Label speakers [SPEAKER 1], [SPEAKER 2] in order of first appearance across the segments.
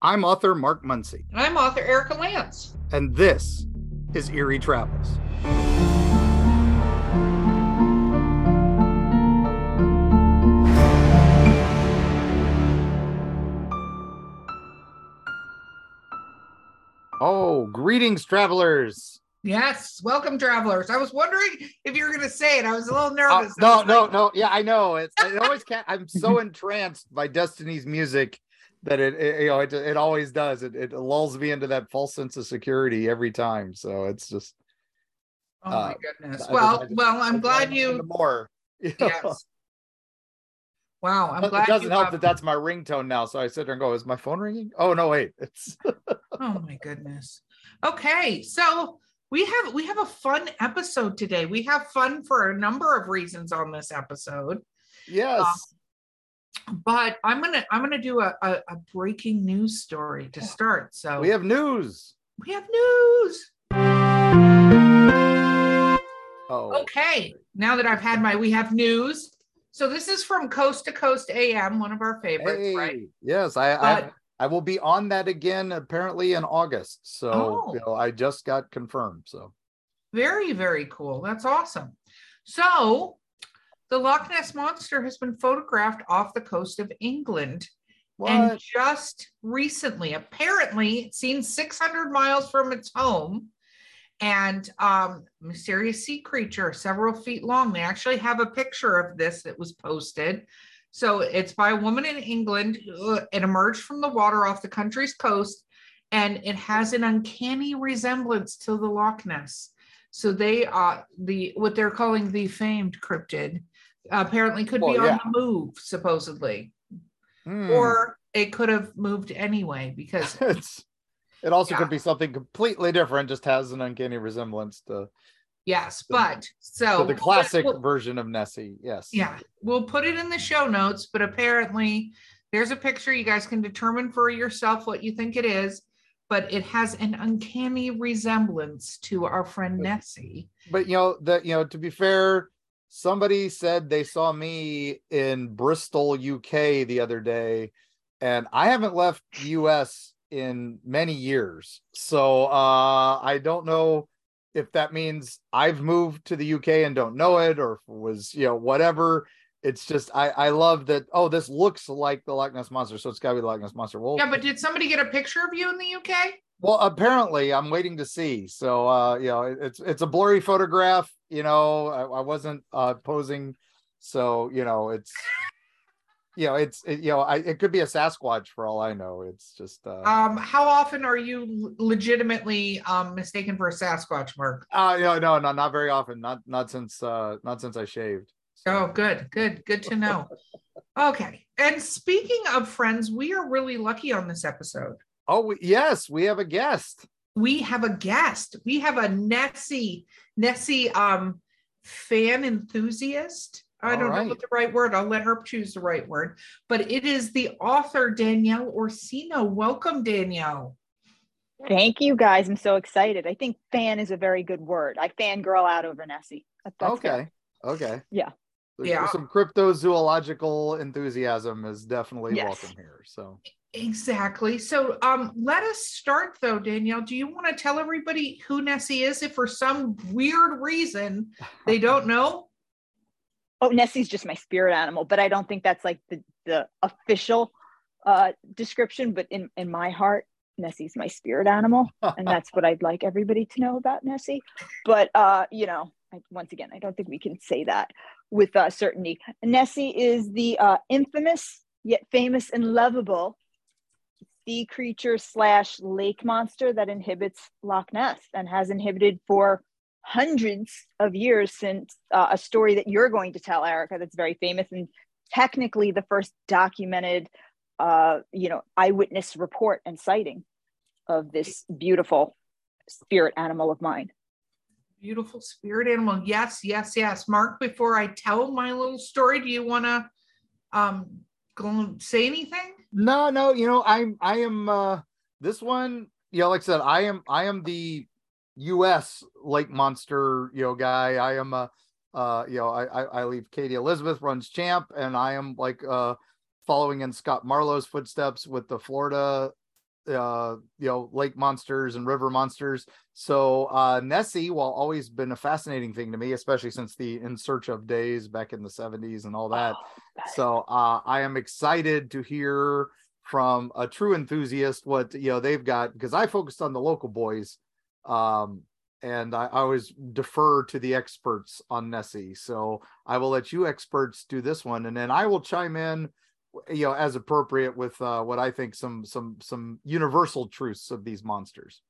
[SPEAKER 1] I'm author Mark Muncy,
[SPEAKER 2] And I'm author Erika Lance.
[SPEAKER 1] and this is Eerie Travels. Oh, greetings, travelers.
[SPEAKER 2] Yes, welcome, travelers. I was wondering if you were going to say it. I was a little
[SPEAKER 1] Uh,
[SPEAKER 2] nervous. I
[SPEAKER 1] no, no,
[SPEAKER 2] like,
[SPEAKER 1] no. Yeah, I know. It's it always can't. I'm so entranced by Destini's music that it, it you know it, it always does. It, it lulls me into that false sense of security every time. So it's just
[SPEAKER 2] Oh my
[SPEAKER 1] uh,
[SPEAKER 2] goodness.
[SPEAKER 1] I-
[SPEAKER 2] Well,
[SPEAKER 1] I-
[SPEAKER 2] well, I'm glad you.
[SPEAKER 1] more. you know?
[SPEAKER 2] Yes. Wow, I'm
[SPEAKER 1] it
[SPEAKER 2] glad
[SPEAKER 1] doesn't
[SPEAKER 2] you.
[SPEAKER 1] help
[SPEAKER 2] have-
[SPEAKER 1] that that's my ringtone now. So I sit there and go, "Is my phone ringing?" Oh no, wait, it's
[SPEAKER 2] Oh my goodness. Okay, so we have we have a fun episode today. We have fun for a number of reasons on this episode.
[SPEAKER 1] yes.
[SPEAKER 2] But I'm gonna I'm gonna do a, a, a breaking news story to start. So
[SPEAKER 1] we have news.
[SPEAKER 2] we have news.
[SPEAKER 1] Oh,
[SPEAKER 2] Okay, now that I've had my we have news. So this is from Coast to Coast AM, one of our favorites,
[SPEAKER 1] hey,
[SPEAKER 2] right?
[SPEAKER 1] yes, I, I
[SPEAKER 2] But
[SPEAKER 1] I will be on that again apparently in August. So
[SPEAKER 2] Oh.
[SPEAKER 1] you know, I just got confirmed. So
[SPEAKER 2] very, very cool. That's awesome. So the Loch Ness monster has been photographed off the coast of England.
[SPEAKER 1] what?
[SPEAKER 2] And just recently, apparently, seen 600 miles from its home. And um, mysterious sea creature, several feet long. They actually have a picture of this that was posted. So it's by a woman in England. Uh, It emerged from the water off the country's coast, and it has an uncanny resemblance to the Loch Ness. So they uh the what they're calling the famed cryptid apparently could be on
[SPEAKER 1] yeah.
[SPEAKER 2] the move, supposedly
[SPEAKER 1] Hmm.
[SPEAKER 2] or it could have moved anyway because
[SPEAKER 1] it's it also
[SPEAKER 2] Yeah.
[SPEAKER 1] could be something completely different just has an uncanny resemblance to,
[SPEAKER 2] yes but so
[SPEAKER 1] the classic
[SPEAKER 2] we'll-
[SPEAKER 1] version of nessie yes
[SPEAKER 2] yeah we'll put it in the show notes but apparently there's a picture you guys can determine for yourself what you think it is but it has an uncanny resemblance to our friend nessie
[SPEAKER 1] but you know that you know to be fair somebody said they saw me in bristol uk the other day and i haven't left us in many years so uh i don't know if that means i've moved to the uk and don't know it or was you know whatever it's just i i love that oh this looks like the loch ness monster so it's got to be the loch ness monster well
[SPEAKER 2] yeah but did somebody get a picture of you in the uk
[SPEAKER 1] well, apparently, I'm waiting to see. So, uh, you know, it- it's it's a blurry photograph. You know, I, I wasn't uh, posing, so you know, it's you know, it's it, you know, I, it could be a Sasquatch for all I know. It's just uh,
[SPEAKER 2] um how often are you legitimately um mistaken for a sasquatch mark
[SPEAKER 1] uh no, no, no, not very often. Not not since uh not since I shaved. So-
[SPEAKER 2] Oh, good, good, good to know. Okay. And speaking of friends, we are really lucky on this episode.
[SPEAKER 1] Oh, we, yes, we have a guest.
[SPEAKER 2] We have a guest. We have a Nessie, Nessie um fan enthusiast. I
[SPEAKER 1] All
[SPEAKER 2] don't know what the right word. I'll let her choose the right word. But it is the author Danielle Orsino. Welcome, Danielle.
[SPEAKER 3] Thank you guys. I'm so excited. I think fan is a very good word. I fangirl out over Nessie. That's fair.
[SPEAKER 1] okay, okay.
[SPEAKER 3] Yeah.
[SPEAKER 1] There's-
[SPEAKER 2] Yeah.
[SPEAKER 1] there's Some cryptozoological enthusiasm is definitely
[SPEAKER 3] Yes.
[SPEAKER 1] welcome here. So.
[SPEAKER 2] Exactly. So um let us start though, Danielle. Do you want to tell everybody who Nessie is if for some weird reason they don't know?
[SPEAKER 3] Oh, Nessie's just my spirit animal, but I don't think that's like the, the official uh, description. But in, in my heart, Nessie's my spirit animal. And that's what I'd like everybody to know about Nessie. But, uh, you know, I, once again, I don't think we can say that with uh, certainty. Nessie is the uh, infamous yet famous and lovable sea creature slash lake monster that inhibits Loch Ness and has inhibited for hundreds of years since uh, a story that you're going to tell, Erika, that's very famous and technically the first documented, uh, you know, eyewitness report and sighting of this beautiful spirit animal of mine.
[SPEAKER 2] Beautiful spirit animal. Yes, yes, yes. Mark, before I tell my little story, do you want to um go and say anything?
[SPEAKER 1] No, no, you know, I'm I am uh this one, you know, like I said, I am I am the US lake monster, you know, guy. I am uh uh you know, I I, I leave Katy Elizabeth runs champ and I am like uh following in Scott Marlowe's footsteps with the Florida uh, you know, lake monsters and river monsters. So uh, Nessie, while always been a fascinating thing to me, especially since the In Search of days back in the 70s and all that.
[SPEAKER 3] Oh,
[SPEAKER 1] So uh, I am excited to hear from a true enthusiast what you know they've got because I focused on the local boys, um, and I, I always defer to the experts on Nessie. So I will let you experts do this one, and then I will chime in, you know, as appropriate with uh, what I think some some some universal truths of these monsters.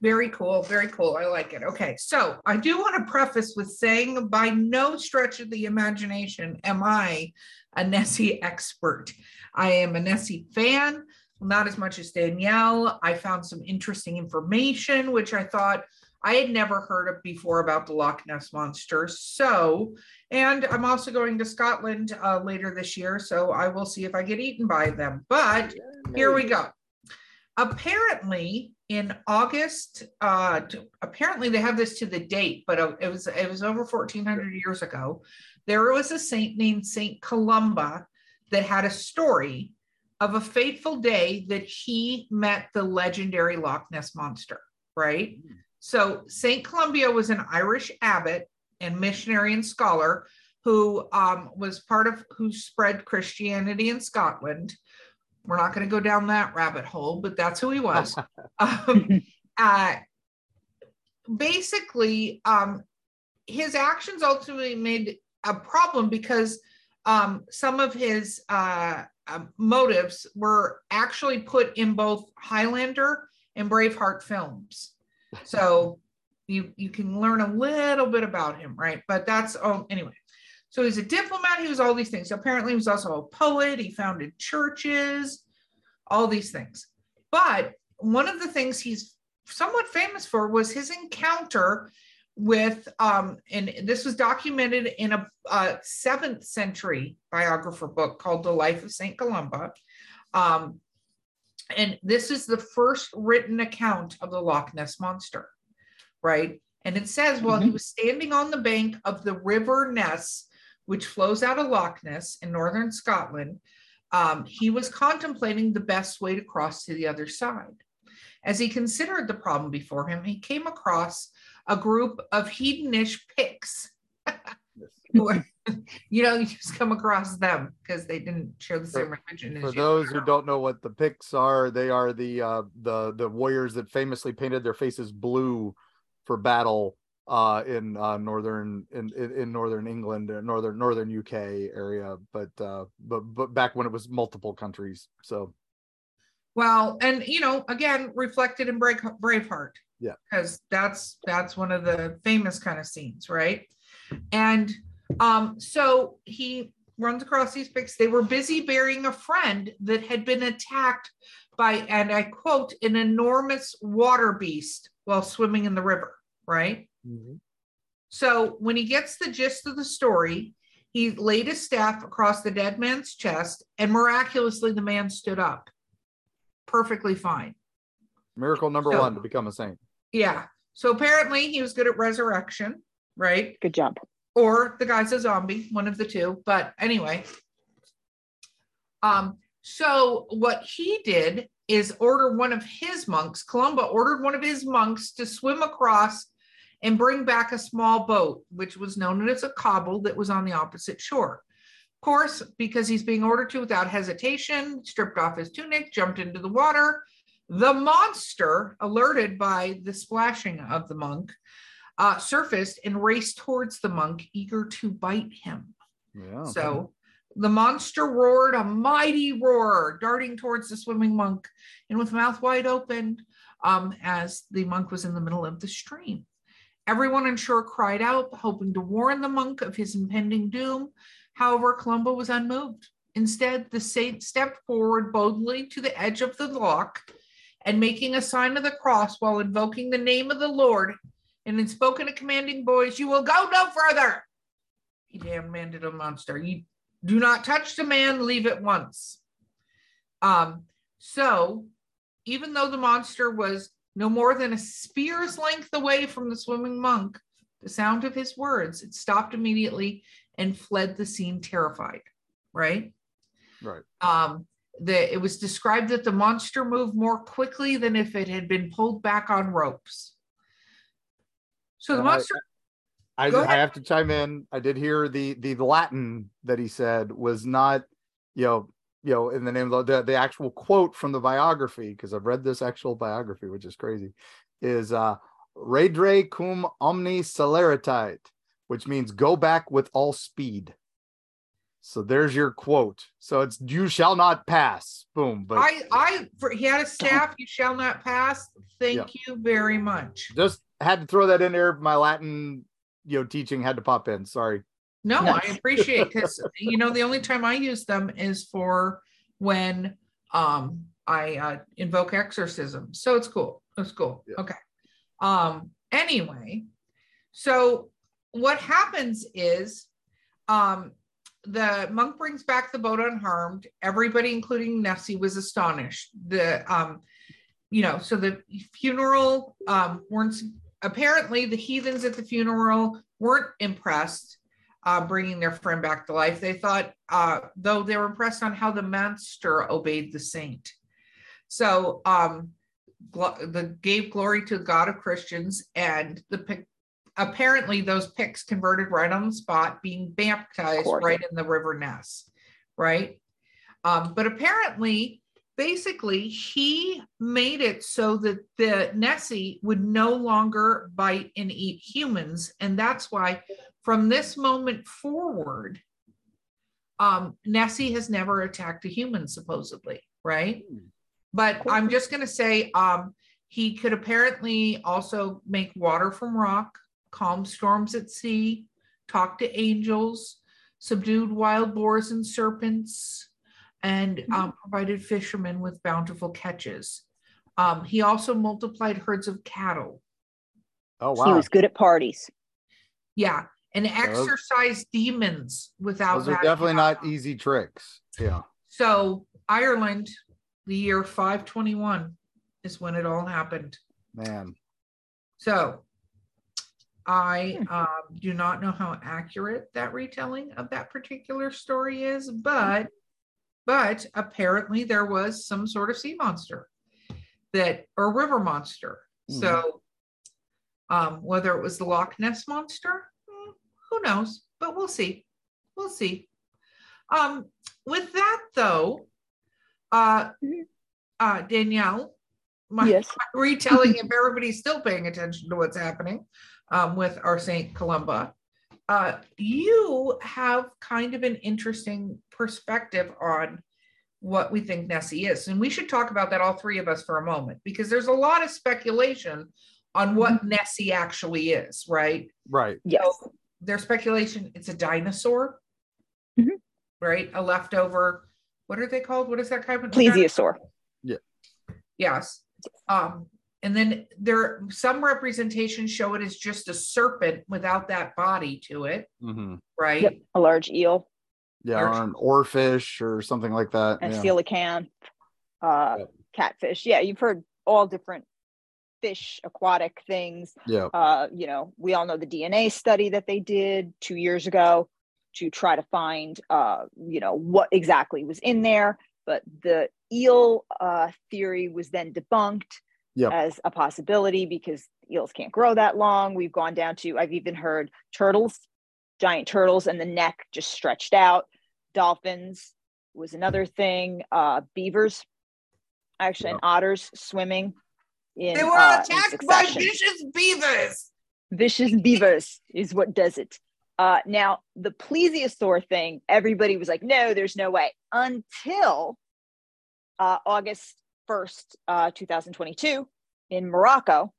[SPEAKER 2] Very cool. Very cool. I like it. Okay. So I do want to preface with saying by no stretch of the imagination am I a Nessie expert. I am a Nessie fan, not as much as Danielle. I found some interesting information, which I thought I had never heard of before about the Loch Ness Monster. So, and I'm also going to Scotland uh, later this year. So I will see if I get eaten by them. But here we go. Apparently, in August, uh, apparently they have this to the date, but uh, it was it was over 1400 years ago. There was a saint named Saint Columba that had a story of a fateful day that he met the legendary Loch Ness monster. Right. So Saint Columba was an Irish abbot and missionary and scholar who um, was part of who spread Christianity in Scotland. We're not going to go down that rabbit hole, but that's who he was. um, uh, basically, um, his actions ultimately made a problem because um, some of his uh, uh, motives were actually put in both Highlander and Braveheart films. So you you can learn a little bit about him, right? But that's oh anyway. So he's a diplomat. He was all these things. Apparently, he was also a poet. He founded churches, all these things. But one of the things he's somewhat famous for was his encounter with, um, and this was documented in a, a seventh century biographer book called The Life of Saint Columba. Um, and this is the first written account of the Loch Ness monster, right? And it says, while he
[SPEAKER 3] Mhm.
[SPEAKER 2] was standing on the bank of the River Ness, which flows out of Loch Ness in northern Scotland, um, he was contemplating the best way to cross to the other side. As he considered the problem before him, he came across a group of heathenish Picts. who you know, you just come across them because they didn't share the same religion as
[SPEAKER 1] For
[SPEAKER 2] you.
[SPEAKER 1] those who don't know what the Picts are, they are the uh, the the warriors that famously painted their faces blue for battle uh, in uh, northern in, in in northern England, uh, northern northern UK area, but uh, but but back when it was multiple countries. So
[SPEAKER 2] Well, and you know, again, reflected in Brave, Braveheart.
[SPEAKER 1] Yeah.
[SPEAKER 2] Because that's that's one of the famous kind of scenes, right? And um, so he runs across these Picts. They were busy burying a friend that had been attacked by, and I quote, an enormous water beast while swimming in the river, right? So when he gets the gist of the story, he laid his staff across the dead man's chest, and miraculously the man stood up perfectly fine.
[SPEAKER 1] miracle number
[SPEAKER 2] So-
[SPEAKER 1] one to become a saint.
[SPEAKER 2] Yeah. So apparently he was good at resurrection, right?
[SPEAKER 3] Good job.
[SPEAKER 2] Or the guy's a zombie, one of the two. But anyway. Um, so what he did is order one of his monks, Columba ordered one of his monks to swim across and bring back a small boat, which was known as a cobble that was on the opposite shore. Of course, because he's being ordered to without hesitation, stripped off his tunic, jumped into the water. The monster, alerted by the splashing of the monk, uh, surfaced and raced towards the monk, eager to bite him.
[SPEAKER 1] Yeah.
[SPEAKER 2] So the monster roared a mighty roar, darting towards the swimming monk and with mouth wide open um, as the monk was in the middle of the stream. Everyone on shore cried out, hoping to warn the monk of his impending doom. However, Columba was unmoved. Instead, the saint stepped forward boldly to the edge of the loch and making a sign of the cross while invoking the name of the Lord and in spoken a commanding voice, You will go no further. He demanded a monster. You do not touch the man, leave at once. Um, so even though the monster was no more than a spear's length away from the swimming monk, the sound of his words, it stopped immediately and fled the scene terrified. Right.
[SPEAKER 1] Right.
[SPEAKER 2] Um, the, it was described that the monster moved more quickly than if it had been pulled back on ropes. So the monster,
[SPEAKER 1] I,
[SPEAKER 2] Go
[SPEAKER 1] I have to chime in. I did hear the the Latin that he said was not, you know, you know, in the name of the the actual quote from the biography because I've read this actual biography, which is crazy, is uh "Redre cum omni celeritate," which means "go back with all speed." So there's your quote. So it's "you shall not pass." Boom. But
[SPEAKER 2] I, I, for, he had a staff, you shall not pass. Thank you very much.
[SPEAKER 1] just had to throw that in there. My Latin, you know, teaching had to pop in. Sorry.
[SPEAKER 2] No, I appreciate because you know the only time I use them is for when um I uh, invoke exorcism. So it's cool. It's cool.
[SPEAKER 1] Yeah.
[SPEAKER 2] Okay. Um anyway, so what happens is um the monk brings back the boat unharmed. Everybody, including Nessie, was astonished. The um, you know, so the funeral um weren't apparently the heathens at the funeral weren't impressed uh, bringing their friend back to life. They thought, uh, though they were impressed on how the monster obeyed the saint. So um, gl- the gave glory to the God of Christians, and the pic- apparently those Picts converted right on the spot, being baptized right in the River Ness, right? Um, but apparently, basically, he made it so that the Nessie would no longer bite and eat humans, and that's why from this moment forward, um, Nessie has never attacked a human, supposedly, right? But I'm just going to say um, he could apparently also make water from rock, calm storms at sea, talk to angels, subdued wild boars and serpents, and um, provided fishermen with bountiful catches. Um, he also multiplied herds of cattle.
[SPEAKER 1] Oh wow.
[SPEAKER 3] He was good at parties.
[SPEAKER 2] Yeah, and exorcised demons without
[SPEAKER 1] Those are
[SPEAKER 2] that
[SPEAKER 1] definitely not
[SPEAKER 2] power.
[SPEAKER 1] easy tricks. Yeah.
[SPEAKER 2] So Ireland, the year 521 is when it all happened.
[SPEAKER 1] Man.
[SPEAKER 2] So I um, do not know how accurate that retelling of that particular story is, but but apparently there was some sort of sea monster that or river monster. So um, whether it was the Loch Ness monster, hmm, who knows? But we'll see. We'll see. Um, with that though, uh,
[SPEAKER 3] Mhm.
[SPEAKER 2] uh, Danielle, my
[SPEAKER 3] Yes.
[SPEAKER 2] retelling if everybody's still paying attention to what's happening um, with our Saint Columba. Uh, you have kind of an interesting perspective on what we think Nessie is. And we should talk about that, all three of us, for a moment, because there's a lot of speculation on what Nessie actually is, right?
[SPEAKER 1] Right.
[SPEAKER 3] Yes.
[SPEAKER 2] So there's speculation it's a dinosaur,
[SPEAKER 3] Mhm.
[SPEAKER 2] right? A leftover, what are they called? What is that kind of
[SPEAKER 3] Plesiosaur. Yeah.
[SPEAKER 2] Yes. Um, and then there some representations show it as just a serpent without that body to it,
[SPEAKER 1] hmm
[SPEAKER 2] right?
[SPEAKER 3] Yep. A large eel
[SPEAKER 1] Yeah,
[SPEAKER 2] Large-
[SPEAKER 1] or an oarfish or something like that.
[SPEAKER 3] and
[SPEAKER 1] yeah.
[SPEAKER 3] coelacanth, uh,
[SPEAKER 1] Yep.
[SPEAKER 3] catfish. Yeah, you've heard all different fish, aquatic things.
[SPEAKER 1] yeah.
[SPEAKER 3] Uh, you know, we all know the DNA study that they did two years ago to try to find, uh, you know, what exactly was in there. But the eel uh, theory was then debunked
[SPEAKER 1] Yep.
[SPEAKER 3] as a possibility because eels can't grow that long. We've gone down to, I've even heard turtles, giant turtles, and the neck just stretched out. Dolphins was another thing. Uh, beavers, actually, and otters swimming in,
[SPEAKER 2] They were
[SPEAKER 3] uh,
[SPEAKER 2] attacked by vicious beavers.
[SPEAKER 3] vicious beavers is what does it. Uh, now, the plesiosaur thing, everybody was like, no, there's no way. Until uh, August 1st, uh, 2022, in Morocco,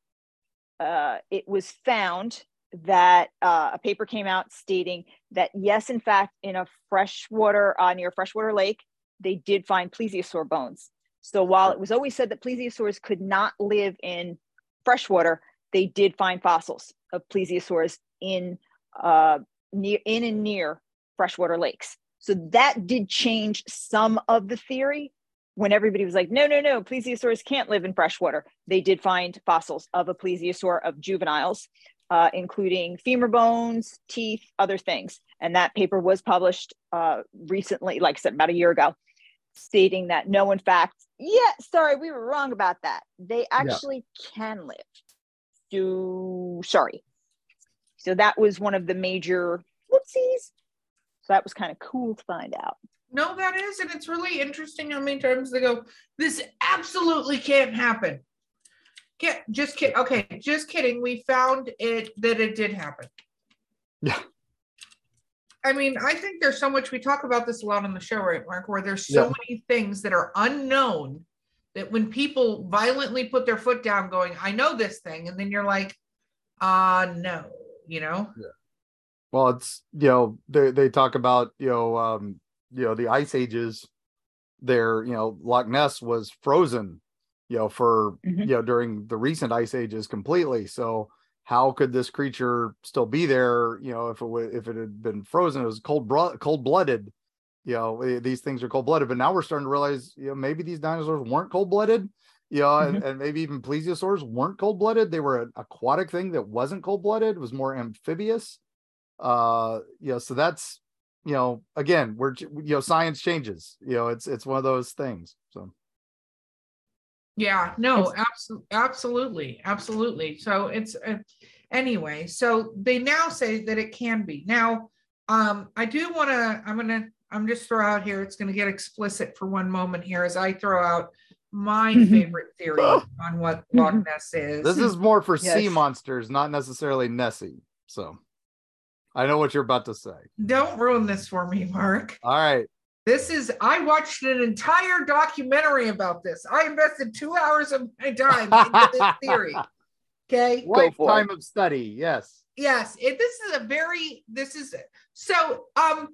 [SPEAKER 3] uh, it was found that uh, a paper came out stating that, yes, in fact, in a freshwater, uh, near a freshwater lake, they did find plesiosaur bones. So while it was always said that plesiosaurs could not live in freshwater, they did find fossils of plesiosaurs in uh, near in and near freshwater lakes. So that did change some of the theory. When everybody was like, "No, no, no, plesiosaurs can't live in freshwater," they did find fossils of a plesiosaur of juveniles, uh, including femur bones, teeth, other things. And that paper was published uh, recently, like I said, about a year ago. stating that no, in fact, yeah, sorry, we were wrong about that. They actually can live. Do sorry. So that was one of the major whoopsies. So that was kind of cool to find out.
[SPEAKER 2] No, that is, and it's really interesting how many times they go, "This absolutely can't happen." Can't just kid. Okay, just kidding. We found it that it did happen.
[SPEAKER 1] Yeah.
[SPEAKER 2] I mean, I think there's so much we talk about this a lot on the show, right, Mark? Where there's so
[SPEAKER 1] Yeah.
[SPEAKER 2] many things that are unknown that when people violently put their foot down, going, "I know this thing," and then you're like, "Uh, no," you know? Yeah.
[SPEAKER 1] Well, it's you know they they talk about you know um you know the ice ages. There, you know, Loch Ness was frozen, you know, for
[SPEAKER 3] Mhm.
[SPEAKER 1] you know during the recent ice ages completely. So how could this creature still be there? You know, if it was if it had been frozen, it was cold blood cold blooded. You know, eh, these things are cold blooded, but now we're starting to realize, you know, maybe these dinosaurs weren't cold blooded. You know, and, and maybe even plesiosaurs weren't cold blooded. They were an aquatic thing that wasn't cold blooded. Was more amphibious uh you know so that's you know again we're you know science changes you know it's it's one of those things so
[SPEAKER 2] Yeah, no, absolutely, absolutely, absolutely. So it's uh, anyway. So they now say that it can be. Now, um, I do want to. I'm gonna. I'm just throw out here. It's gonna get explicit for one moment here as I throw out my favorite theory on what Loch Ness is.
[SPEAKER 1] this is more for sea monsters not necessarily nessie so i know what you're about to say
[SPEAKER 2] Don't ruin this for me, Mark.
[SPEAKER 1] all right
[SPEAKER 2] This is. I watched an entire documentary about this. I invested two hours of my time into this theory. Okay.
[SPEAKER 3] Go for
[SPEAKER 1] lifetime of study yes
[SPEAKER 2] yes it, this is a very this is so um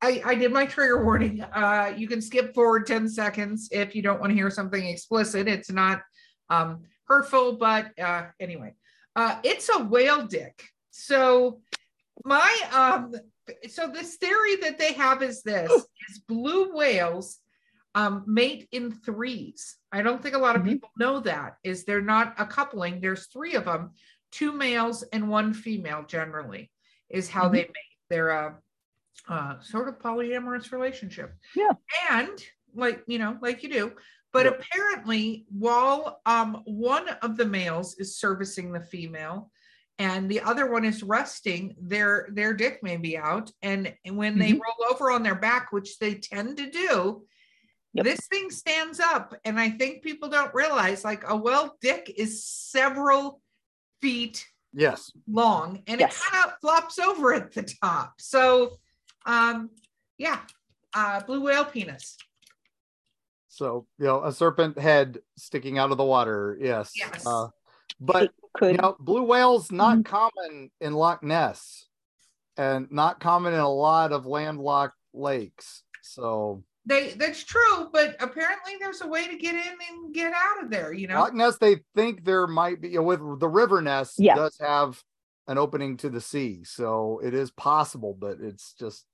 [SPEAKER 2] I, I did my trigger warning. Uh, you can skip forward 10 seconds if you don't want to hear something explicit. It's not um, hurtful, but uh, anyway, uh, it's a whale dick. So my um, so this theory that they have is this: is blue whales um, mate in threes. I don't think a lot of
[SPEAKER 3] Mhm.
[SPEAKER 2] people know that. Is they're not a coupling? There's three of them, two males and one female. Generally, is how
[SPEAKER 3] Mhm.
[SPEAKER 2] they mate. They're a uh, sort of polyamorous relationship.
[SPEAKER 3] Yeah.
[SPEAKER 2] and like you know, like you do. But
[SPEAKER 1] Yeah.
[SPEAKER 2] apparently, while um, one of the males is servicing the female, and the other one is resting, their their dick may be out, and, and when they
[SPEAKER 3] Mhm.
[SPEAKER 2] roll over on their back, which they tend to do,
[SPEAKER 3] Yep.
[SPEAKER 2] this thing stands up. And I think people don't realize, like a well dick is several feet
[SPEAKER 1] yes
[SPEAKER 2] long, and
[SPEAKER 3] Yes.
[SPEAKER 2] it kind of flops over at the top. So, um, yeah, uh, blue whale penis.
[SPEAKER 1] so you know a serpent head sticking out of the water yes
[SPEAKER 2] Yes.
[SPEAKER 1] uh, but
[SPEAKER 3] It could.
[SPEAKER 1] you know blue whales not
[SPEAKER 3] Mhm.
[SPEAKER 1] common in loch ness and not common in a lot of landlocked lakes so
[SPEAKER 2] They that's true, but apparently there's a way to get in and get out of there. You know,
[SPEAKER 1] loch ness they think there might be you know, with the river ness
[SPEAKER 3] Yeah.
[SPEAKER 1] does have an opening to the sea so it is possible but it's just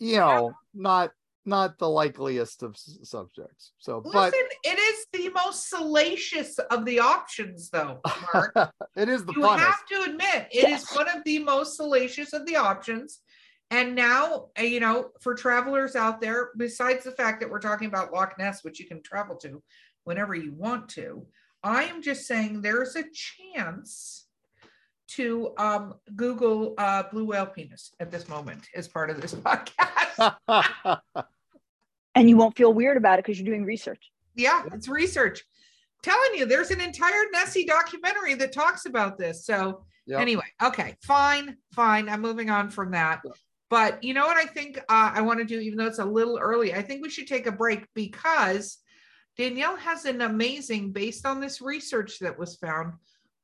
[SPEAKER 1] you know not not the likeliest of subjects so but
[SPEAKER 2] listen, it is the most salacious of the options, though, Mark.
[SPEAKER 1] it is the
[SPEAKER 2] you
[SPEAKER 1] funnest
[SPEAKER 2] have to admit it is
[SPEAKER 3] Yes.
[SPEAKER 2] one of the most salacious of the options and now uh, you know for travelers out there besides the fact that we're talking about loch ness which you can travel to whenever you want to i am just saying there's a chance to um, google uh, blue whale penis at this moment as part of this podcast
[SPEAKER 3] and you won't feel weird about it because you're doing research.
[SPEAKER 2] yeah it's research telling you there's an entire nessie documentary that talks about this so
[SPEAKER 1] Yep.
[SPEAKER 2] Anyway, okay, fine, fine. I'm moving on from that. But you know what I think uh, I want to do, even though it's a little early, I think we should take a break because Danielle has an amazing, based on this research that was found,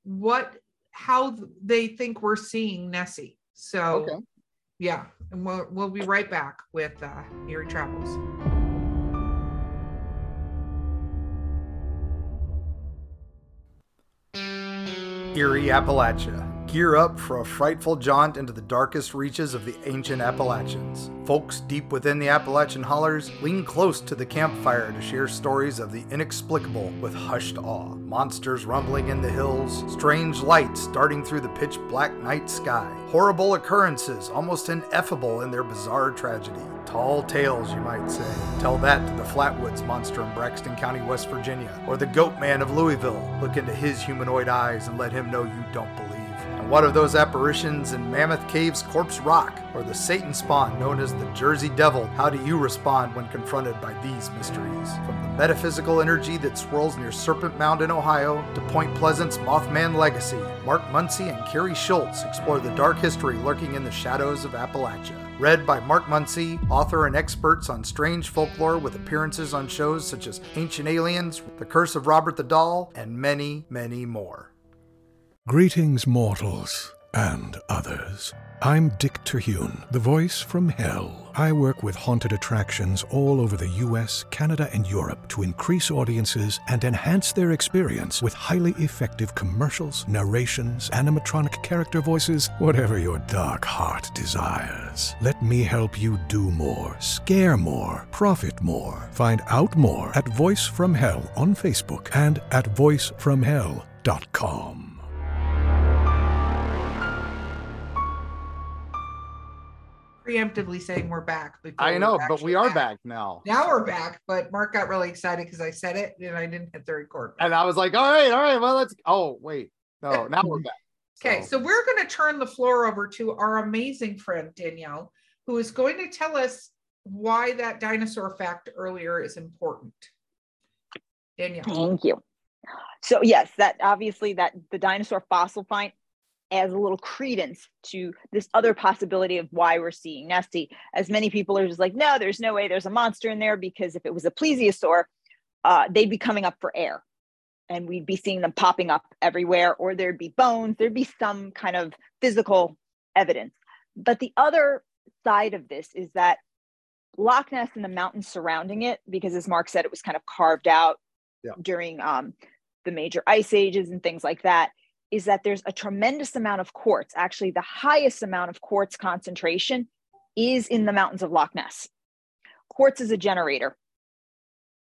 [SPEAKER 2] what how they think we're seeing Nessie. So
[SPEAKER 1] Okay.
[SPEAKER 2] yeah, and we'll we'll be right back with uh, Eerie Travels.
[SPEAKER 1] Eerie, Appalachia, Gear up for a frightful jaunt into the darkest reaches of the ancient Appalachians. Folks deep within the Appalachian hollers lean close to the campfire to share stories of the inexplicable with hushed awe. Monsters rumbling in the hills, strange lights darting through the pitch black night sky, horrible occurrences almost ineffable in their bizarre tragedy. Tall tales, you might say. Tell that to the Flatwoods monster in Braxton County, West Virginia, or the Goat Man of Louisville. Look into his humanoid eyes and let him know you don't believe. What of those apparitions in Mammoth Cave's Corpse Rock, or the Satan spawn known as the Jersey Devil? How do you respond when confronted by these mysteries? From the metaphysical energy that swirls near Serpent Mound in Ohio to Point Pleasant's Mothman legacy, Mark Muncy and Kerry Schultz explore the dark history lurking in the shadows of Appalachia. Read by Mark Muncy, author and experts on strange folklore with appearances on shows such as Ancient Aliens, The Curse of Robert the Doll, and many, many more.
[SPEAKER 4] Greetings, mortals and others. I'm Dick Terhune, the voice from hell. I work with haunted attractions all over the US, Canada, and Europe to increase audiences and enhance their experience with highly effective commercials, narrations, animatronic character voices, whatever your dark heart desires. Let me help you do more, scare more, profit more. Find out more at Voice from Hell on Facebook and at voicefromhell.com.
[SPEAKER 2] preemptively saying we're back. before
[SPEAKER 1] I
[SPEAKER 2] we're
[SPEAKER 1] know, but we are back now.
[SPEAKER 2] Now we're back, but Mark got really excited because I said it and I didn't hit the record. button.
[SPEAKER 1] And I was like, all right, all right, well, let's. Oh, wait. No, now we're back.
[SPEAKER 2] Okay, so we're going to turn the floor over to our amazing friend Danielle, who is going to tell us why that dinosaur fact earlier is important. Danielle.
[SPEAKER 3] Thank you. So yes, that obviously that the dinosaur fossil find adds a little credence to this other possibility of why we're seeing Nessie. As many people are just like, no, there's no way there's a monster in there because if it was a plesiosaur, uh, they'd be coming up for air and we'd be seeing them popping up everywhere, or there'd be bones, there'd be some kind of physical evidence. But the other side of this is that Loch Ness and the mountains surrounding it, because as Mark said, it was kind of carved out
[SPEAKER 1] Yeah.
[SPEAKER 3] during um, the major ice ages and things like that, is that there's a tremendous amount of quartz. Actually, the highest amount of quartz concentration is in the mountains of Loch Ness. Quartz is a generator.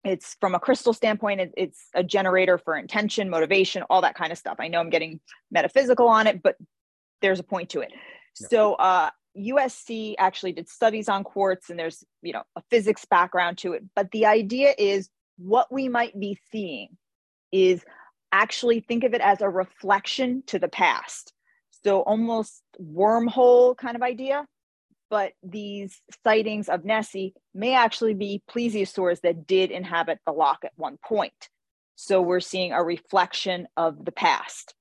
[SPEAKER 3] It's from a crystal standpoint, it- it's a generator for intention, motivation, all that kind of stuff. I know I'm getting metaphysical on it, but there's a point to it.
[SPEAKER 1] Yeah.
[SPEAKER 3] So, uh, USC actually did studies on quartz, and there's you know a physics background to it. But the idea is what we might be seeing is actually think of it as a reflection to the past. So almost wormhole kind of idea. But these sightings of Nessie may actually be plesiosaurs that did inhabit the loch at one point. So we're seeing a reflection of the past.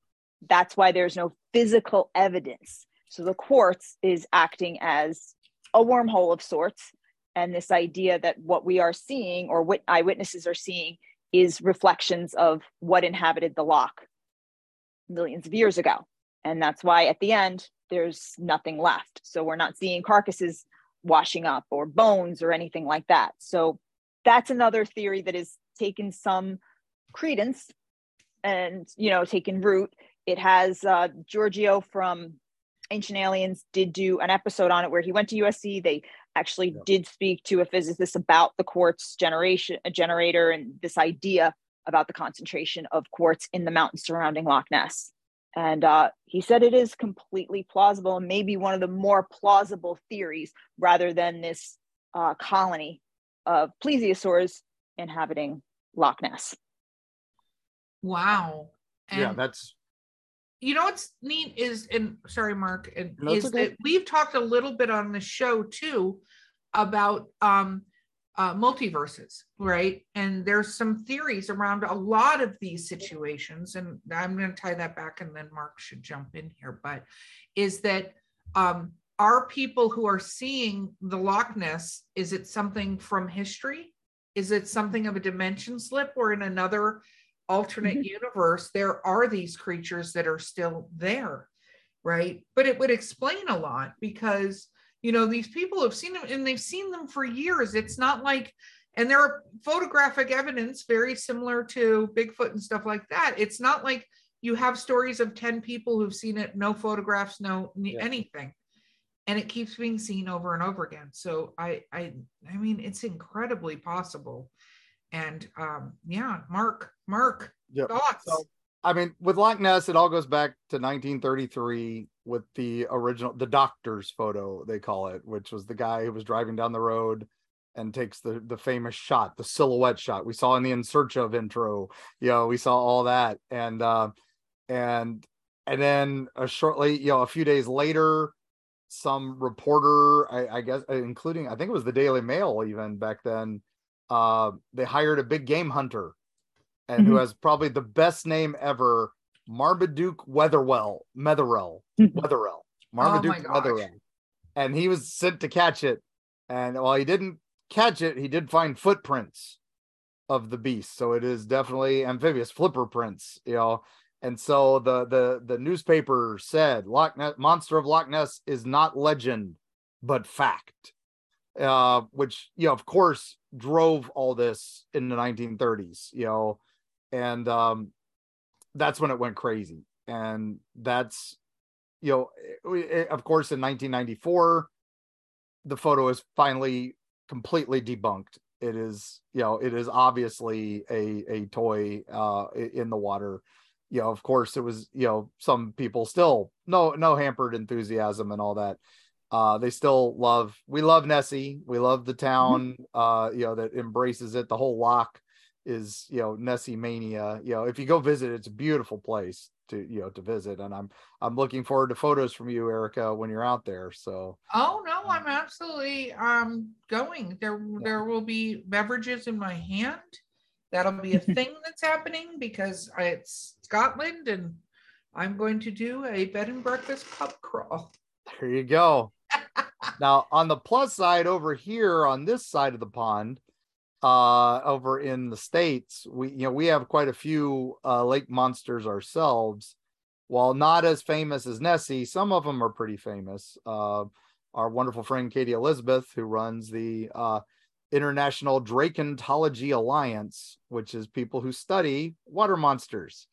[SPEAKER 3] That's why there's no physical evidence. So the quartz is acting as a wormhole of sorts. And this idea that what we are seeing or what eyewitnesses are seeing is reflections of what inhabited the loch millions of years ago. And that's why at the end, there's nothing left. So we're not seeing carcasses washing up or bones or anything like that. So that's another theory that has taken some credence and, you know, taken root. It has uh, Giorgio from Ancient Aliens did do an episode on it where he went to USC. They actually
[SPEAKER 1] Yeah.
[SPEAKER 3] did speak to a physicist about the quartz generation, a generator, and this idea about the concentration of quartz in the mountains surrounding Loch Ness. And uh, he said it is completely plausible and maybe one of the more plausible theories rather than this uh, colony of plesiosaurs inhabiting Loch Ness.
[SPEAKER 2] Wow.
[SPEAKER 1] yeah, that's
[SPEAKER 2] you know what's neat is and sorry mark and
[SPEAKER 1] No,
[SPEAKER 2] is
[SPEAKER 1] okay.
[SPEAKER 2] that we've talked a little bit on the show too about um uh, multiverses right and there's some theories around a lot of these situations and i'm going to tie that back and then mark should jump in here but is that um are people who are seeing the loch ness is it something from history is it something of a dimension slip or in another alternate
[SPEAKER 3] Mhm.
[SPEAKER 2] universe there are these creatures that are still there right but it would explain a lot because you know these people have seen them and they've seen them for years it's not like and there are photographic evidence very similar to bigfoot and stuff like that it's not like you have stories of 10 people who've seen it, no photographs, no
[SPEAKER 1] Yeah.
[SPEAKER 2] anything. And it keeps being seen over and over again. So I I I mean it's incredibly possible. And um yeah, Mark, Mark,
[SPEAKER 1] Yep.
[SPEAKER 2] thoughts.
[SPEAKER 1] So, I mean, with Loch Ness, it all goes back to 1933 with the original, the doctor's photo, they call it, which was the guy who was driving down the road and takes the the famous shot, the silhouette shot we saw in the In Search of intro. You know, we saw all that, and uh, and and then uh, shortly, you know, a few days later, some reporter, I, I guess, including I think it was the Daily Mail, even back then, uh, they hired a big game hunter and who
[SPEAKER 3] Mhm.
[SPEAKER 1] has probably the best name ever, Marmaduke Weatherwell, Metherell. Wetherell,
[SPEAKER 2] Oh
[SPEAKER 1] Marmaduke
[SPEAKER 2] gosh.
[SPEAKER 1] Wetherell. And he was sent to catch it. And while he didn't catch it, he did find footprints of the beast. So it is definitely amphibious flipper prints, you know. And so the the the newspaper said Loch Ness monster of Loch Ness is not legend, but fact. Uh, which you know, of course, drove all this in the 1930s, you know, and um that's when it went crazy. And that's you know, it- it- of course, in 1994, the photo is finally completely debunked. It is, you know, it is obviously a a toy uh in the water. You know, of course, it was, you know, some people still no no hampered enthusiasm and all that. Uh they still love we love Nessie. We love the town uh, you know, that embraces it. The whole lock is, you know, Nessie mania. You know, if you go visit, it's a beautiful place to, you know, to visit. And I'm I'm looking forward to photos from you, Erika, when you're out there. So
[SPEAKER 2] Oh no, I'm absolutely um going. There there will be beverages in my hand. That'll be a thing that's happening because it's Scotland and I'm going to do a bed and breakfast pub crawl.
[SPEAKER 1] there you go. Now on the plus side over here on this side of the pond, uh over in the states, we you know, we have quite a few uh lake monsters ourselves. While not as famous as Nessie, some of them are pretty famous. Uh our wonderful friend Katy Elizabeth, who runs the uh International Dracontology Alliance, which is people who study water monsters,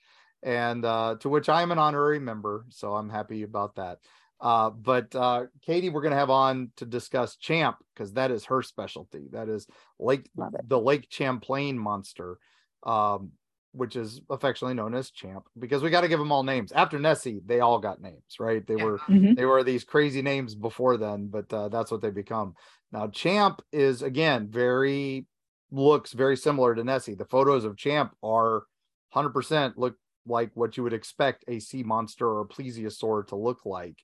[SPEAKER 1] and uh, to which I am an honorary member. So I'm happy about that. Uh, but uh, Katy, we're going to have on to discuss Champ because that is her specialty. That is Lake the Lake Champlain monster, um, which is affectionately known as Champ because we got to give them all names. After Nessie, they all got names, right? They
[SPEAKER 2] Yeah.
[SPEAKER 1] were
[SPEAKER 3] Mhm.
[SPEAKER 1] they were these crazy names before then, but uh, that's what they become. Now, Champ is again very looks very similar to Nessie. The photos of Champ are 100% look like what you would expect a sea monster or a plesiosaur to look like.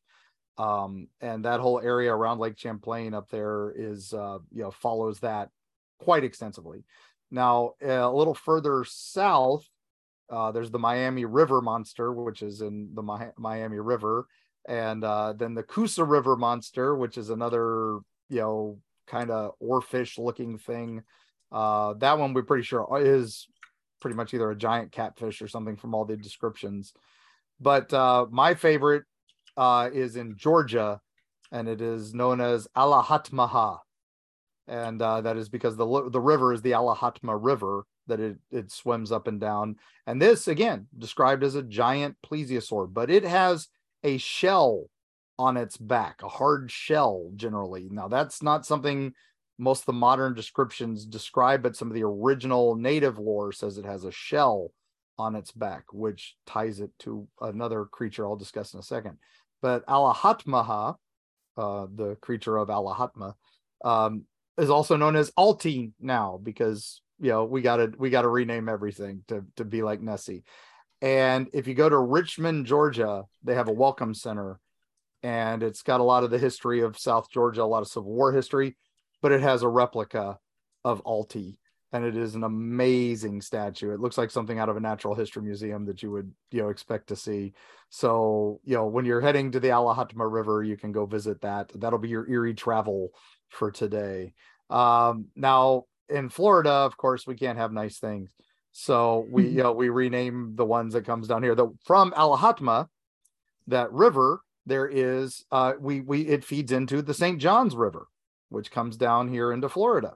[SPEAKER 1] Um, and that whole area around Lake Champlain up there is, uh, you know, follows that quite extensively. Now, a little further south, uh, there's the Miami River monster, which is in the Mi- Miami River, and uh, then the Coosa River monster, which is another, you know, kind of oarfish looking thing. Uh, that one we're pretty sure is pretty much either a giant catfish or something from all the descriptions. But uh, my favorite uh, is in Georgia, and it is known as Alahatmaha, and uh, that is because the the river is the Alahatma River that it it swims up and down. And this again described as a giant plesiosaur, but it has a shell on its back, a hard shell generally. Now that's not something most of the modern descriptions describe, but some of the original native lore says it has a shell on its back, which ties it to another creature I'll discuss in a second. But Alahatmaha, uh, the creature of Alahatma, um, is also known as Altie now because you know we gotta we gotta rename everything to to be like Nessie. And if you go to Richmond, Georgia, they have a welcome center, and it's got a lot of the history of South Georgia, a lot of Civil War history, but it has a replica of Altie, and it is an amazing statue. It looks like something out of a natural history museum that you would you know expect to see. So you know when you're heading to the Alahatma River, you can go visit that. That'll be your Eerie travel for today. Um, now in Florida, of course, we can't have nice things. So we, you know, we rename the ones that comes down here. The from Alahatma, that river, there is uh we we it feeds into the St. John's River, which comes down here into Florida.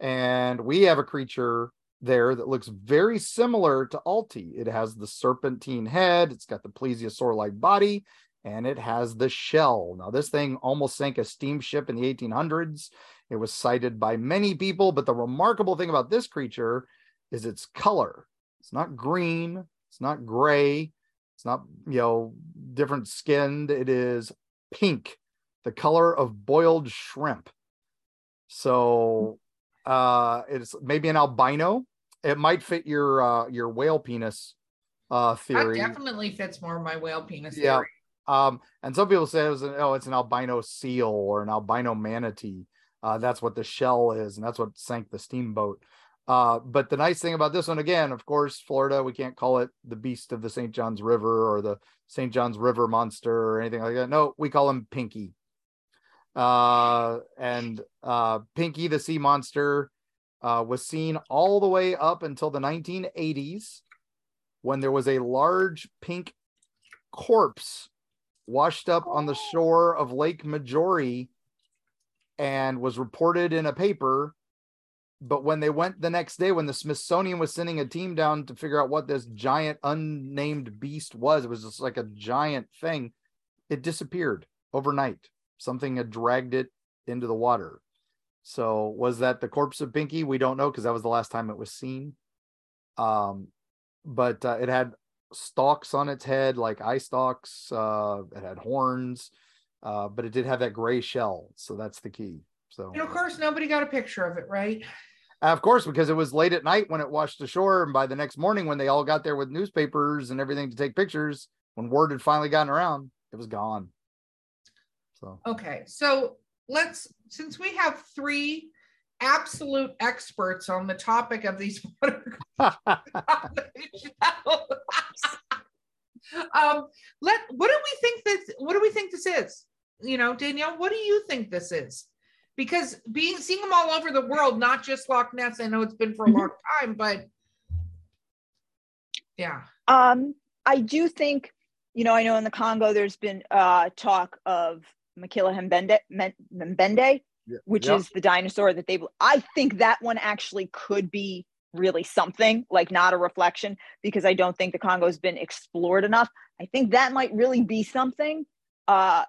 [SPEAKER 1] And we have a creature there that looks very similar to Altie. It has the serpentine head, it's got the plesiosaur-like body, and it has the shell. Now, this thing almost sank a steamship in the 1800s. It was cited by many people, but the remarkable thing about this creature is its color. It's not green, it's not gray, it's not, you know, different skinned. It is pink, the color of boiled shrimp. So uh it's maybe an albino. It might fit your uh your whale penis uh theory.
[SPEAKER 2] That definitely fits more of my whale penis
[SPEAKER 1] Yeah.
[SPEAKER 2] theory.
[SPEAKER 1] Um, and some people say it was an, oh, it's an albino seal or an albino manatee. Uh, that's what the shell is, and that's what sank the steamboat. Uh, but the nice thing about this one, again, of course, Florida, we can't call it the beast of the St. John's River or the St. John's River monster or anything like that. No, we call him Pinky. Uh, and uh, Pinky, the sea monster, uh, was seen all the way up until the 1980s when there was a large pink corpse washed up on the shore of Lake Majori and was reported in a paper. But when they went the next day, when the Smithsonian was sending a team down to figure out what this giant unnamed beast was, it was just like a giant thing. It disappeared overnight. Something had dragged it into the water. So was that the corpse of Pinky? We don't know because that was the last time it was seen. Um, but uh, it had stalks on its head, like eye stalks. Uh, it had horns, uh, but it did have that gray shell. So that's the key. So,
[SPEAKER 2] And of course, nobody got a picture of it, right?
[SPEAKER 1] of course, because it was late at night when it washed ashore, and by the next morning, when they all got there with newspapers and everything to take pictures, when word had finally gotten around, it was gone. So,
[SPEAKER 2] Okay, so let's since we have three absolute experts on the topic of these water um let what do we think this what do we think this is? You know danielle what do you think this is? Because being seeing them all over the world not just loch ness i know it's been for a long time but yeah.
[SPEAKER 3] Um, I do think, you know, I know in the Congo there's been uh, talk of Makila Mbende, Mbende,
[SPEAKER 1] Yeah.
[SPEAKER 3] which is the dinosaur that they. I think that one actually could be really something, like not a reflection, because I don't think the Congo's been explored enough. I think that might really be something uh,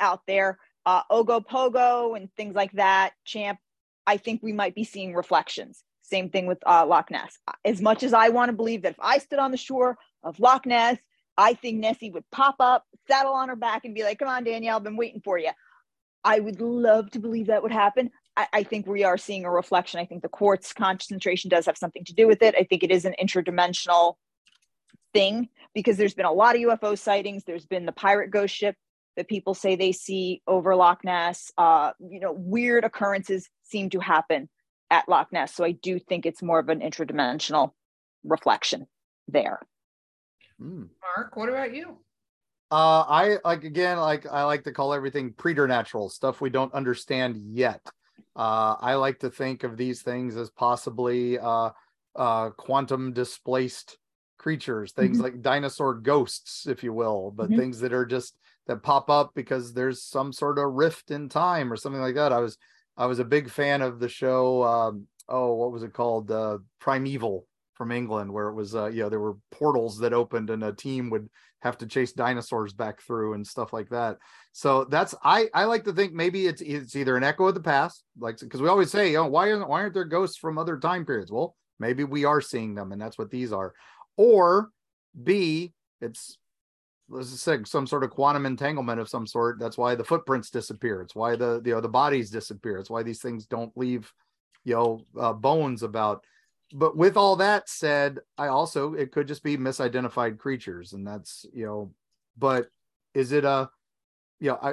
[SPEAKER 3] out there. Uh, Ogopogo and things like that, Champ. I think we might be seeing reflections. Same thing with uh, Loch Ness. As much as I want to believe that if I stood on the shore of Loch Ness, I think Nessie would pop up, saddle on her back, and be like, "Come on, Danielle, I've been waiting for you." I would love to believe that would happen. I, I think we are seeing a reflection. I think the quartz concentration does have something to do with it. I think it is an interdimensional thing because there's been a lot of UFO sightings. There's been the pirate ghost ship that people say they see over Loch Ness. Uh, you know, weird occurrences seem to happen at Loch Ness. So I do think it's more of an interdimensional reflection there.
[SPEAKER 1] hmm.
[SPEAKER 2] mark what about you
[SPEAKER 1] Uh, I like again, like I like to call everything preternatural stuff we don't understand yet. Uh, I like to think of these things as possibly uh, uh, quantum displaced creatures, things
[SPEAKER 3] Mhm.
[SPEAKER 1] like dinosaur ghosts, if you will, but
[SPEAKER 3] Mhm.
[SPEAKER 1] things that are just that pop up because there's some sort of rift in time or something like that. I was I was a big fan of the show. Um, oh, what was it called? Uh, Primeval from England, where it was uh, you know there were portals that opened and a team would have to chase dinosaurs back through and stuff like that. So that's I I like to think maybe it's it's either an echo of the past, like because we always say, oh, why aren't why aren't there ghosts from other time periods? Well, maybe we are seeing them, and that's what these are. Or B, it's let's just say some sort of quantum entanglement of some sort. That's why the footprints disappear. It's why the you know the bodies disappear. It's why these things don't leave you know uh, bones about but with all that said, I also it could just be misidentified creatures, and that's you know, but is it a you know, I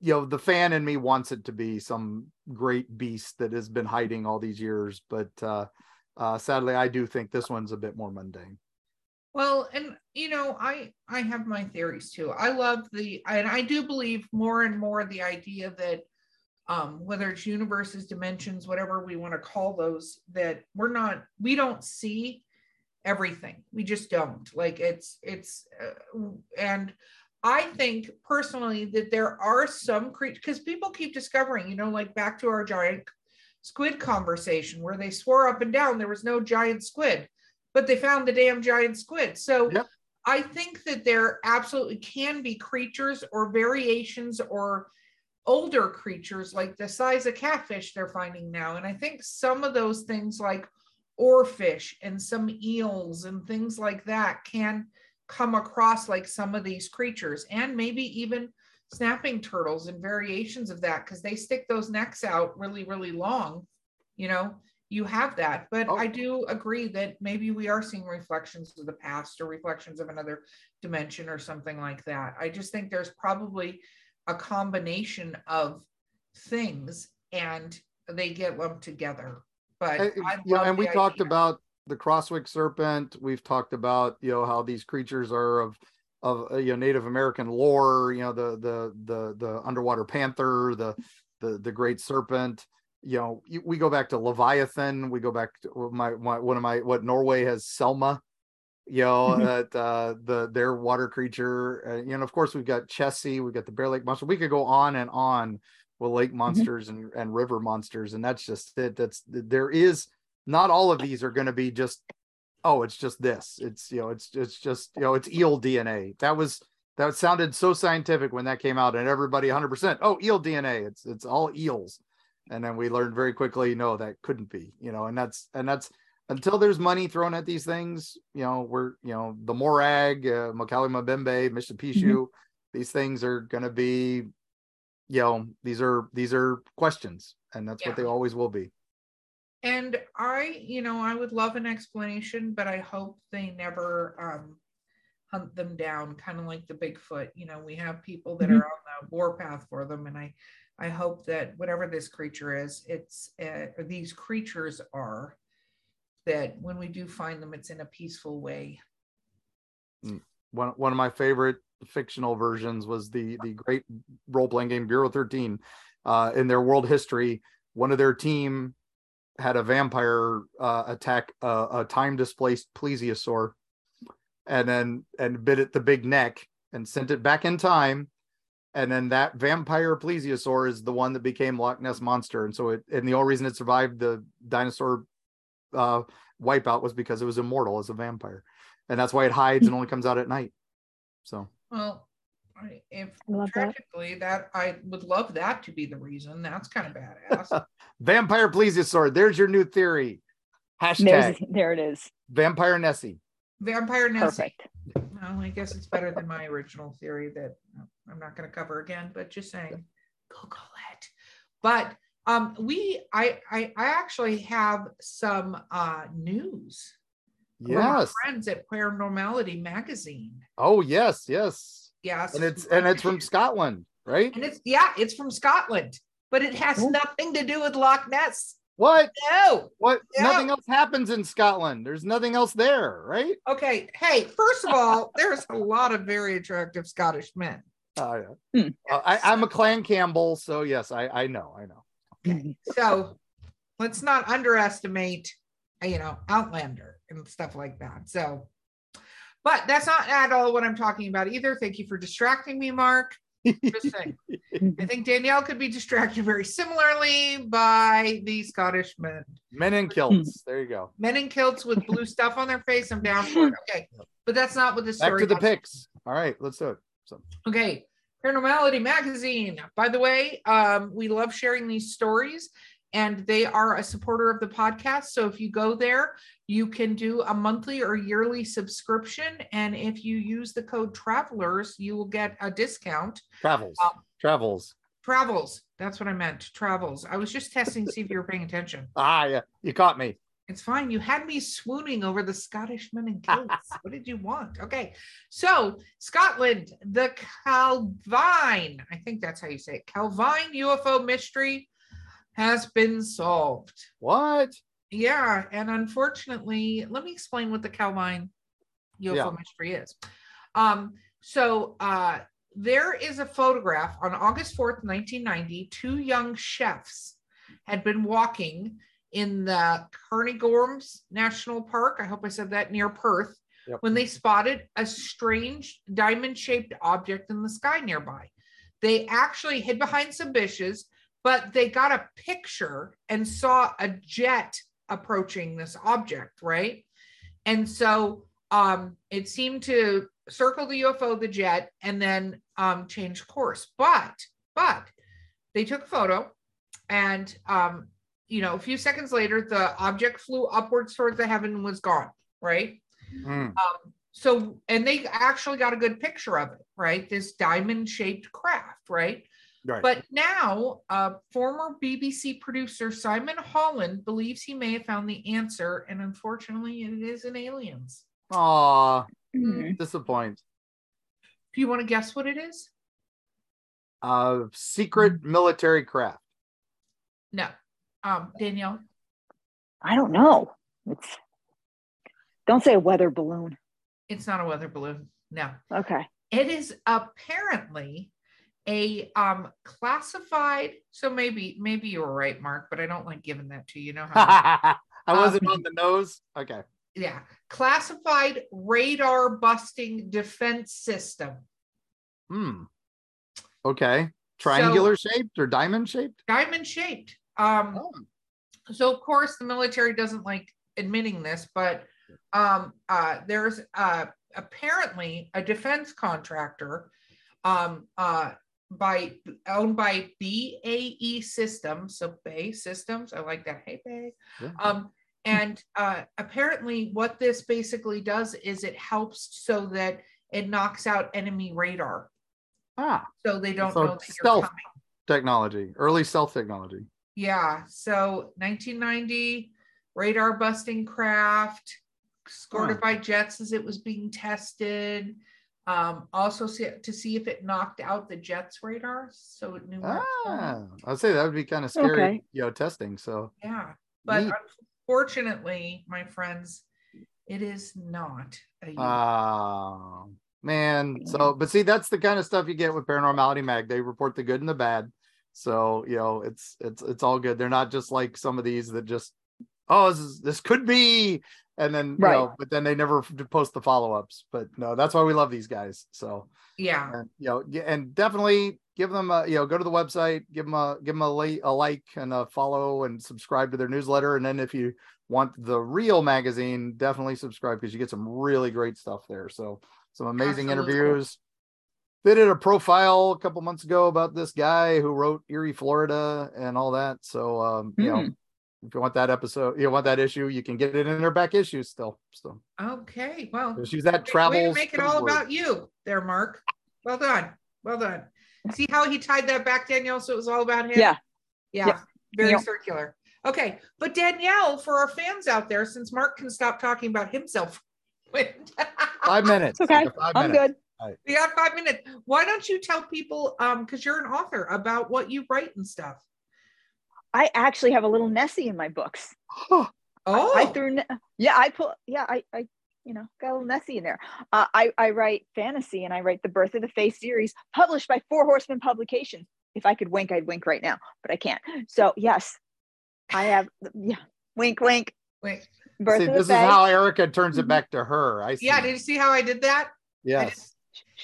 [SPEAKER 1] you know, the fan in me wants it to be some great beast that has been hiding all these years, but uh uh sadly I do think this one's a bit more mundane.
[SPEAKER 2] Well, and you know, I I have my theories too. I love the and I do believe more and more the idea that um whether it's universes, dimensions, whatever we want to call those, that we're not we don't see everything. We just don't. Like it's it's uh, and I think personally that there are some creatures because people keep discovering, you know, like back to our giant squid conversation where they swore up and down there was no giant squid, but they found the damn giant squid. So
[SPEAKER 1] Yep.
[SPEAKER 2] I think that there absolutely can be creatures or variations or older creatures like the size of catfish they're finding now. And I think some of those things like oarfish and some eels and things like that can come across like some of these creatures and maybe even snapping turtles and variations of that because they stick those necks out really, really long. You know, you have that. But
[SPEAKER 1] Oh.
[SPEAKER 2] I do agree that maybe we are seeing reflections of the past or reflections of another dimension or something like that. I just think there's probably a combination of things and they get lumped together. But
[SPEAKER 1] know,
[SPEAKER 2] love
[SPEAKER 1] and we talked
[SPEAKER 2] idea.
[SPEAKER 1] about the crosswick serpent we've talked about you know how these creatures are of of uh, you know native american lore you know the the the the underwater panther the the the great serpent you know we go back to leviathan we go back to my, my one of my what norway has selma you know that uh the their water creature uh, you know of course we've got chessie we've got the bear lake monster. We could go on and on with lake monsters and, and river monsters and that's just it. That's there is not all of these are going to be just oh it's just this. It's you know it's it's just you know it's eel dna that was that sounded so scientific when that came out and everybody 100% oh eel dna it's it's all eels. And then we learned very quickly no that couldn't be you know and that's and that's until there's money thrown at these things you know we're you know the morag uh, Mokali Mbembe, Mishipeshu, these things are going to be you know these are these are questions and that's what they always will be
[SPEAKER 2] And I, you know, I would love an explanation, but I hope they never um, hunt them down, kind of like the Bigfoot. You know, we have people that
[SPEAKER 3] Mhm.
[SPEAKER 2] are on the warpath for them, and I, I hope that whatever this creature is, it's uh, or these creatures are, that when we do find them, it's in a peaceful way.
[SPEAKER 1] one one of my favorite fictional versions was the the great role playing game Bureau 13. Uh, in their world history, one of their team had a vampire uh, attack a time displaced plesiosaur, and then and bit it the big neck and sent it back in time. And then that vampire plesiosaur is the one that became Loch Ness monster, and so it and the only reason it survived the dinosaur uh, wipeout was because it was immortal as a vampire, and that's why it hides and only comes out at night. So
[SPEAKER 2] Well, if
[SPEAKER 3] I love that.
[SPEAKER 2] that I would love that to be the reason. That's kind of badass.
[SPEAKER 1] vampire plesiosaur. There's your new theory.
[SPEAKER 3] There's,
[SPEAKER 1] Hashtag
[SPEAKER 3] there it is.
[SPEAKER 1] vampire Nessie.
[SPEAKER 2] Vampire Nessie.
[SPEAKER 3] Perfect.
[SPEAKER 2] Well, I guess it's better than my original theory that I'm not going to cover again, but just saying, Google it. But um, we, I, I, I actually have some uh, news from
[SPEAKER 1] Yes.
[SPEAKER 2] friends at Paranormality Magazine.
[SPEAKER 1] Oh yes, yes.
[SPEAKER 2] Yes,
[SPEAKER 1] And it's and it's from Scotland, right?
[SPEAKER 2] and it's yeah, it's from Scotland, but it has
[SPEAKER 3] Cool.
[SPEAKER 2] nothing to do with Loch Ness.
[SPEAKER 1] What?
[SPEAKER 2] No.
[SPEAKER 1] What?
[SPEAKER 2] Yeah.
[SPEAKER 1] Nothing else happens in Scotland. There's nothing else there, right?
[SPEAKER 2] Okay. Hey, first of all, there's a lot of very attractive Scottish men.
[SPEAKER 1] Oh yeah.
[SPEAKER 3] Hmm.
[SPEAKER 1] Uh, I, I'm a Clan Campbell, so yes, I I know, I know.
[SPEAKER 2] So let's not underestimate, uh, you know, Outlander and stuff like that. So, but that's not at all what I'm talking about either. Thank you for distracting me, Mark. Just. I think Danielle could be distracted very similarly by the Scottish men.
[SPEAKER 1] Men in kilts. There you go.
[SPEAKER 2] Men in kilts with blue stuff on their face. I'm down for it. Okay. But that's not what the story Back
[SPEAKER 1] to the
[SPEAKER 2] was.
[SPEAKER 1] Picts. All right, let's do it. So
[SPEAKER 2] Okay. Paranormality Magazine. By the way, um, we love sharing these stories, and they are a supporter of the podcast. So if you go there, you can do a monthly or yearly subscription. And if you use the code travelers, you will get a discount.
[SPEAKER 1] travels.
[SPEAKER 2] Uh,
[SPEAKER 1] travels.
[SPEAKER 2] Travels. That's what I meant. Travels. I was just testing to see if you were paying attention.
[SPEAKER 1] Ah yeah, you caught me.
[SPEAKER 2] It's fine. You had me swooning over the Scottish men in kilts. what did you want? Okay. So, Scotland, the Calvine, I think that's how you say it, Calvine UFO mystery has been solved.
[SPEAKER 1] What?
[SPEAKER 2] Yeah. And unfortunately, let me explain what the Calvine UFO
[SPEAKER 1] Yeah.
[SPEAKER 2] mystery is. Um, so, uh, there is a photograph on August 4th, 1990. Two young chefs had been walking in the Cairngorms National Park. I hope I said that near Perth
[SPEAKER 1] Yep.
[SPEAKER 2] when they spotted a strange diamond shaped object in the sky nearby. They actually hid behind some bushes, but they got a picture and saw a jet approaching this object, right? And so um, it seemed to circle the UFO, the jet, and then um, change course. But but they took a photo, and um, you know, a few seconds later, the object flew upwards towards the heaven and was gone. Right.
[SPEAKER 1] Mm.
[SPEAKER 2] Um, so, and they actually got a good picture of it, right? This diamond shaped craft, right?
[SPEAKER 1] Right.
[SPEAKER 2] But now, uh, former BBC producer Simon Holland believes he may have found the answer, and unfortunately, it is in aliens.
[SPEAKER 1] Aw,
[SPEAKER 3] Mhm.
[SPEAKER 1] disappoint.
[SPEAKER 2] Do you want to guess what it is?
[SPEAKER 1] Uh, secret military craft.
[SPEAKER 2] No. Um, Danielle.
[SPEAKER 3] I don't know. It's don't say a weather balloon.
[SPEAKER 2] It's not a weather balloon. No.
[SPEAKER 3] Okay.
[SPEAKER 2] It is apparently a um classified. So maybe maybe you were right, Mark, but I don't like giving that to you. You know how
[SPEAKER 1] I wasn't
[SPEAKER 2] Um,
[SPEAKER 1] on the nose. Okay.
[SPEAKER 2] yeah. Classified radar busting defense system.
[SPEAKER 1] Hmm. Okay. Triangular shaped or diamond shaped?
[SPEAKER 2] Diamond shaped. Um
[SPEAKER 1] Oh.
[SPEAKER 2] so of course the military doesn't like admitting this but um uh there's uh apparently a defense contractor um uh by owned by BAE Systems so Bay Systems I like that hey Bay
[SPEAKER 1] Yeah.
[SPEAKER 2] um and uh apparently what this basically does is it helps so that it knocks out enemy radar
[SPEAKER 1] Ah,
[SPEAKER 2] so they don't
[SPEAKER 1] So
[SPEAKER 2] know that you're
[SPEAKER 1] stealth.
[SPEAKER 2] coming
[SPEAKER 1] technology, early stealth technology.
[SPEAKER 2] Yeah. So 1990, radar busting craft, escorted
[SPEAKER 1] Huh.
[SPEAKER 2] by jets as it was being tested. Um, also see, to see if it knocked out the jet's radar, so it knew. where it was going.
[SPEAKER 1] Ah, I'd say that would be kind of scary,
[SPEAKER 3] Okay.
[SPEAKER 1] you know, testing. So
[SPEAKER 2] Yeah, but
[SPEAKER 1] Neat.
[SPEAKER 2] unfortunately, my friends, it is not a. UFO.
[SPEAKER 1] Ah, man. So, but see, that's the kind of stuff you get with Paranormality Mag. They report the good and the bad. So, you know, it's it's it's all good. They're not just like some of these that just, oh, this is, this could be, and then you
[SPEAKER 3] Right.
[SPEAKER 1] know, but then they never post the follow ups. But no, that's why we love these guys. So,
[SPEAKER 2] yeah,
[SPEAKER 1] and, you know, yeah, and definitely give them a, you know, go to the website, give them a give them a, li- a like and a follow and subscribe to their newsletter. And then if you want the real magazine, definitely subscribe because you get some really great stuff there. So some amazing
[SPEAKER 2] Absolutely.
[SPEAKER 1] interviews. They did a profile a couple months ago about this guy who wrote Eerie, Florida, and all that. So um, you know,
[SPEAKER 3] Hmm.
[SPEAKER 1] if you want that episode, you want that issue, you can get it in their back issues still. So
[SPEAKER 2] okay. Well,
[SPEAKER 1] she's that
[SPEAKER 2] Way- way to make it all
[SPEAKER 1] forward.
[SPEAKER 2] about you there, Mark. Well done. Well done. See how he tied that back, Danielle? So it was all about him?
[SPEAKER 3] Yeah.
[SPEAKER 2] Yeah.
[SPEAKER 3] Yeah.
[SPEAKER 2] Very
[SPEAKER 3] Yep.
[SPEAKER 2] circular. Okay. But Danielle, for our fans out there, since Mark can stop talking about himself.
[SPEAKER 1] Five minutes.
[SPEAKER 3] It's okay.
[SPEAKER 1] Five
[SPEAKER 3] I'm
[SPEAKER 1] minutes.
[SPEAKER 3] good.
[SPEAKER 2] We got five minutes. Why don't you tell people, um, because you're an author, about what you write and stuff?
[SPEAKER 3] I actually have a little Nessie in my books.
[SPEAKER 2] Oh,
[SPEAKER 3] I threw, Ne- yeah, I put, yeah, I, I, you know, got a little Nessie in there. Uh, I, I write fantasy and I write the Birth of the Fae series published by Four Horsemen Publications. If I could wink, I'd wink right now, but I can't. So yes, I have, yeah, wink, wink.
[SPEAKER 2] wait.
[SPEAKER 3] Birth
[SPEAKER 1] See,
[SPEAKER 3] of
[SPEAKER 1] this
[SPEAKER 3] the
[SPEAKER 1] is how Erika turns it
[SPEAKER 3] Mhm.
[SPEAKER 1] back to her. I see.
[SPEAKER 2] Yeah. Did you see how I did that?
[SPEAKER 1] yes.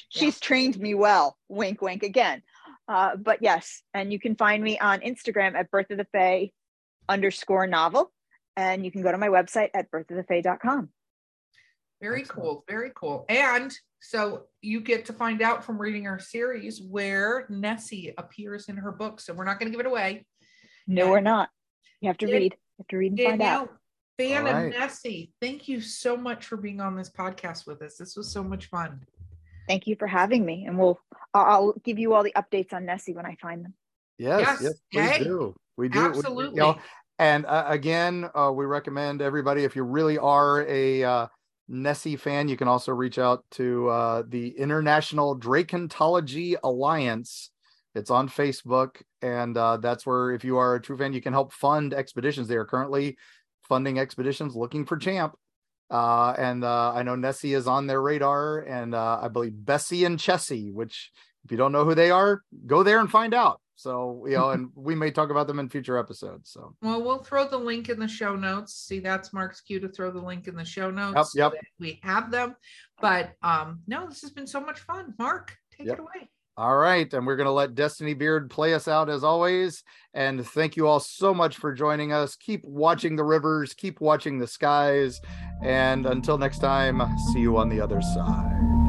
[SPEAKER 3] She's trained me well. Wink, wink again. Uh, but yes, and you can find me on Instagram at Birth of the Fae underscore novel. And you can go to my website at birth of birthofthefae.com.
[SPEAKER 2] Very
[SPEAKER 1] Excellent.
[SPEAKER 2] cool. Very cool. And so you get to find out from reading our series where Nessie appears in her book. So we're not going to give it away.
[SPEAKER 3] No,
[SPEAKER 2] Yeah.
[SPEAKER 3] we're not. You have to
[SPEAKER 2] Did-
[SPEAKER 3] read. You have to read and find out.
[SPEAKER 2] Danielle, fan
[SPEAKER 1] All
[SPEAKER 2] of. Nessie, thank you so much for being on this podcast with us. This was so much fun.
[SPEAKER 3] Thank you for having me. And we'll I'll, I'll give you all the updates on Nessie when I find them.
[SPEAKER 1] Yes,
[SPEAKER 2] Yes,
[SPEAKER 1] yes, please
[SPEAKER 2] hey,
[SPEAKER 1] do. We do. we- we- you
[SPEAKER 2] Absolutely.
[SPEAKER 1] know, and uh, again, uh, we recommend everybody if you really are a uh, Nessie fan, you can also reach out to uh, the International Dracontology Alliance. It's on Facebook, and uh, that's where, if you are a true fan, you can help fund expeditions. They are currently funding expeditions looking for Champ. Uh, and uh, I know Nessie is on their radar, and uh, I believe Bessie and Chessie, which if you don't know who they are, go there and find out. So, you know, and we may talk about them in future episodes. So,
[SPEAKER 2] Well, we'll throw the link in the show notes. See, that's Mark's cue to throw the link in the show notes.
[SPEAKER 1] yep.
[SPEAKER 2] that we have them. But um, no, this has been so much fun. Mark, take
[SPEAKER 1] Yep.
[SPEAKER 2] it away.
[SPEAKER 1] All right. And we're going to let Destini Beard play us out as always. And thank you all so much for joining us. Keep watching the rivers, keep watching the skies. And until next time, see you on the other side.